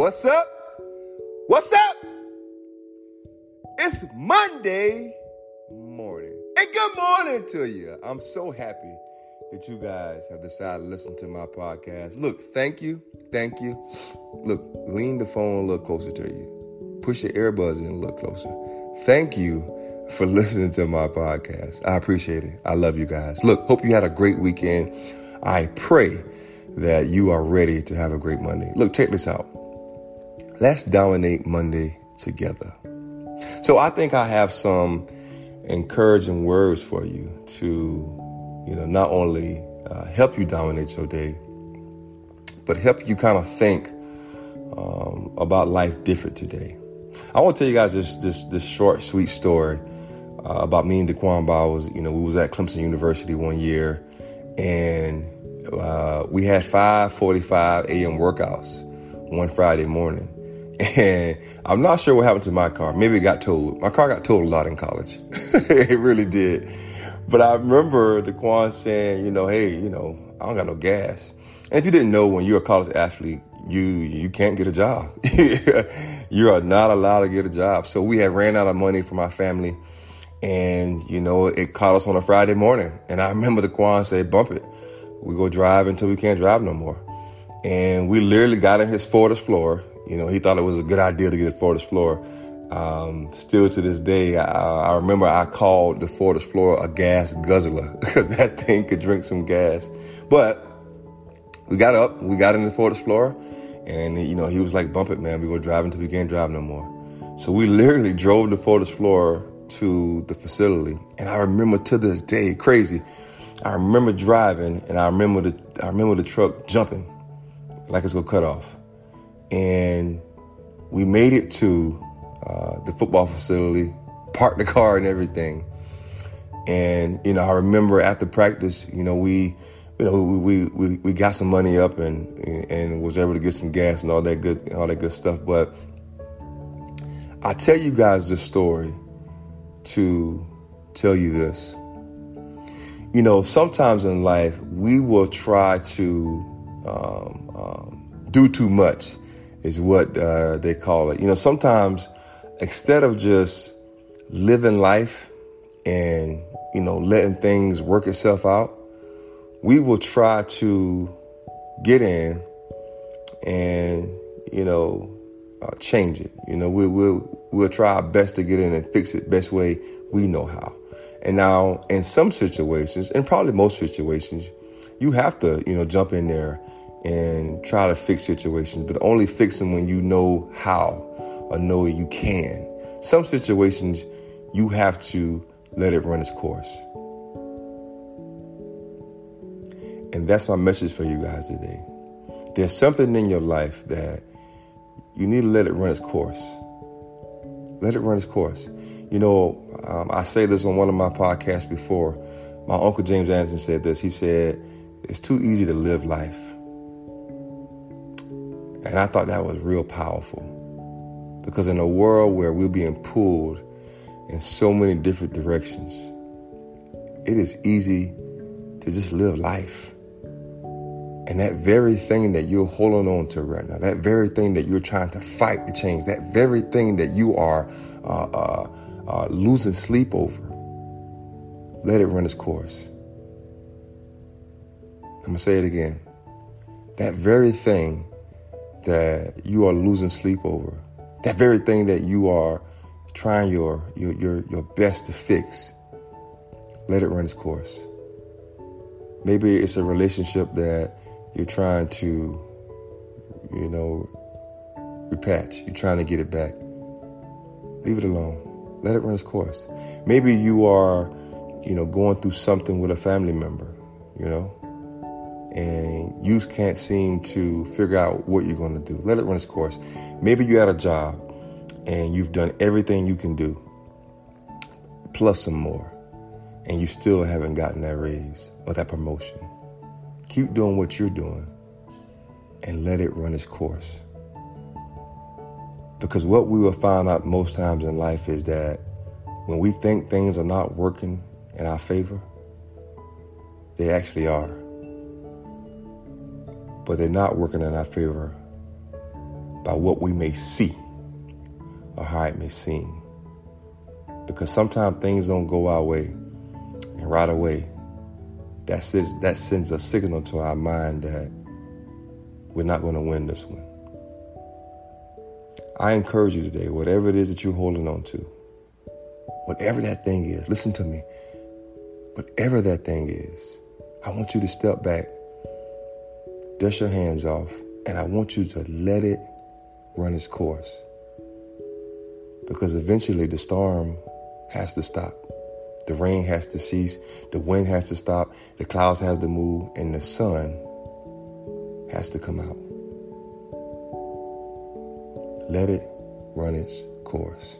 What's up? What's up? It's Monday morning. And good morning to you. I'm so happy that you guys have decided to listen to my podcast. Look, thank you. Thank you. Look, lean the phone a little closer to you. Push your earbuds in a little closer. Thank you for listening to my podcast. I appreciate it. I love you guys. Look, hope you had a great weekend. I pray that you are ready to have a great Monday. Look, check this out. Let's dominate Monday together. So I think I have some encouraging words for you to, you know, not only uh, help you dominate your day, but help you kind of think um, about life different today. I want to tell you guys this this this short, sweet story uh, about me and Daquan Bowers. You know, we was at Clemson University one year, and uh, we had 5:45 a.m. workouts one Friday morning. And I'm not sure what happened to my car. Maybe it got towed. My car got towed a lot in college. it really did. But I remember Daquan saying, you know, hey, you know, I don't got no gas. And if you didn't know, when you're a college athlete, you you can't get a job. you are not allowed to get a job. So we had ran out of money for my family, and you know it caught us on a Friday morning. And I remember Daquan said, "Bump it. We go drive until we can't drive no more." And we literally got in his Ford Explorer. You know, he thought it was a good idea to get a Ford Explorer. Um, still to this day, I, I, remember I called the Ford Explorer a gas guzzler because that thing could drink some gas. But we got up, we got in the Ford Explorer, and you know he was like, "Bump it, man. We were driving until we can't drive no more." So we literally drove the Ford Explorer to the facility, and I remember to this day, crazy. I remember driving, and I remember the I remember the truck jumping like it's gonna cut off, and we made it to uh, the football facility, parked the car and everything. And you know, I remember after practice, you know, we, you know, we we, we got some money up and and was able to get some gas and all that good all that good stuff. But I tell you guys this story to tell you this. You know, sometimes in life we will try to um, um, do too much, is what uh, they call it. You know, sometimes instead of just living life and, you know, letting things work itself out, we will try to get in and, you know, uh, change it. You know, we, we'll, we'll try our best to get in and fix it best way we know how. And now, in some situations, and probably most situations, you have to, you know, jump in there and try to fix situations, but only fix them when you know how or know you can. Some situations you have to let it run its course. And that's my message for you guys today. There's something in your life that you need to let it run its course. Let it run its course. You know, um, I say this on one of my podcasts before. My uncle James Anderson said this. He said, It's too easy to live life. And I thought that was real powerful. Because in a world where we're being pulled in so many different directions, it is easy to just live life. And that very thing that you're holding on to right now, that very thing that you're trying to fight to change, that very thing that you are uh, uh, uh, losing sleep over, let it run its course. I'm going to say it again. That very thing that you are losing sleep over, that very thing that you are trying your, your, your, your best to fix, let it run its course. Maybe it's a relationship that you're trying to, you know, repatch. You're trying to get it back. Leave it alone. Let it run its course. Maybe you are, you know, going through something with a family member, you know, and you can't seem to figure out what you're going to do. Let it run its course. Maybe you're at a job and you've done everything you can do, plus some more, and you still haven't gotten that raise or that promotion. Keep doing what you're doing and let it run its course. Because what we will find out most times in life is that when we think things are not working in our favor, they actually are. But they're not working in our favor by what we may see or how it may seem. Because sometimes things don't go our way, and right away, that that sends a signal to our mind that we're not going to win this one. I encourage you today, whatever it is that you're holding on to, whatever that thing is, listen to me. Whatever that thing is, I want you to step back, dust your hands off, and I want you to let it run its course. Because eventually the storm has to stop. The rain has to cease, the wind has to stop, the clouds have to move, and the sun has to come out. Let it run its course.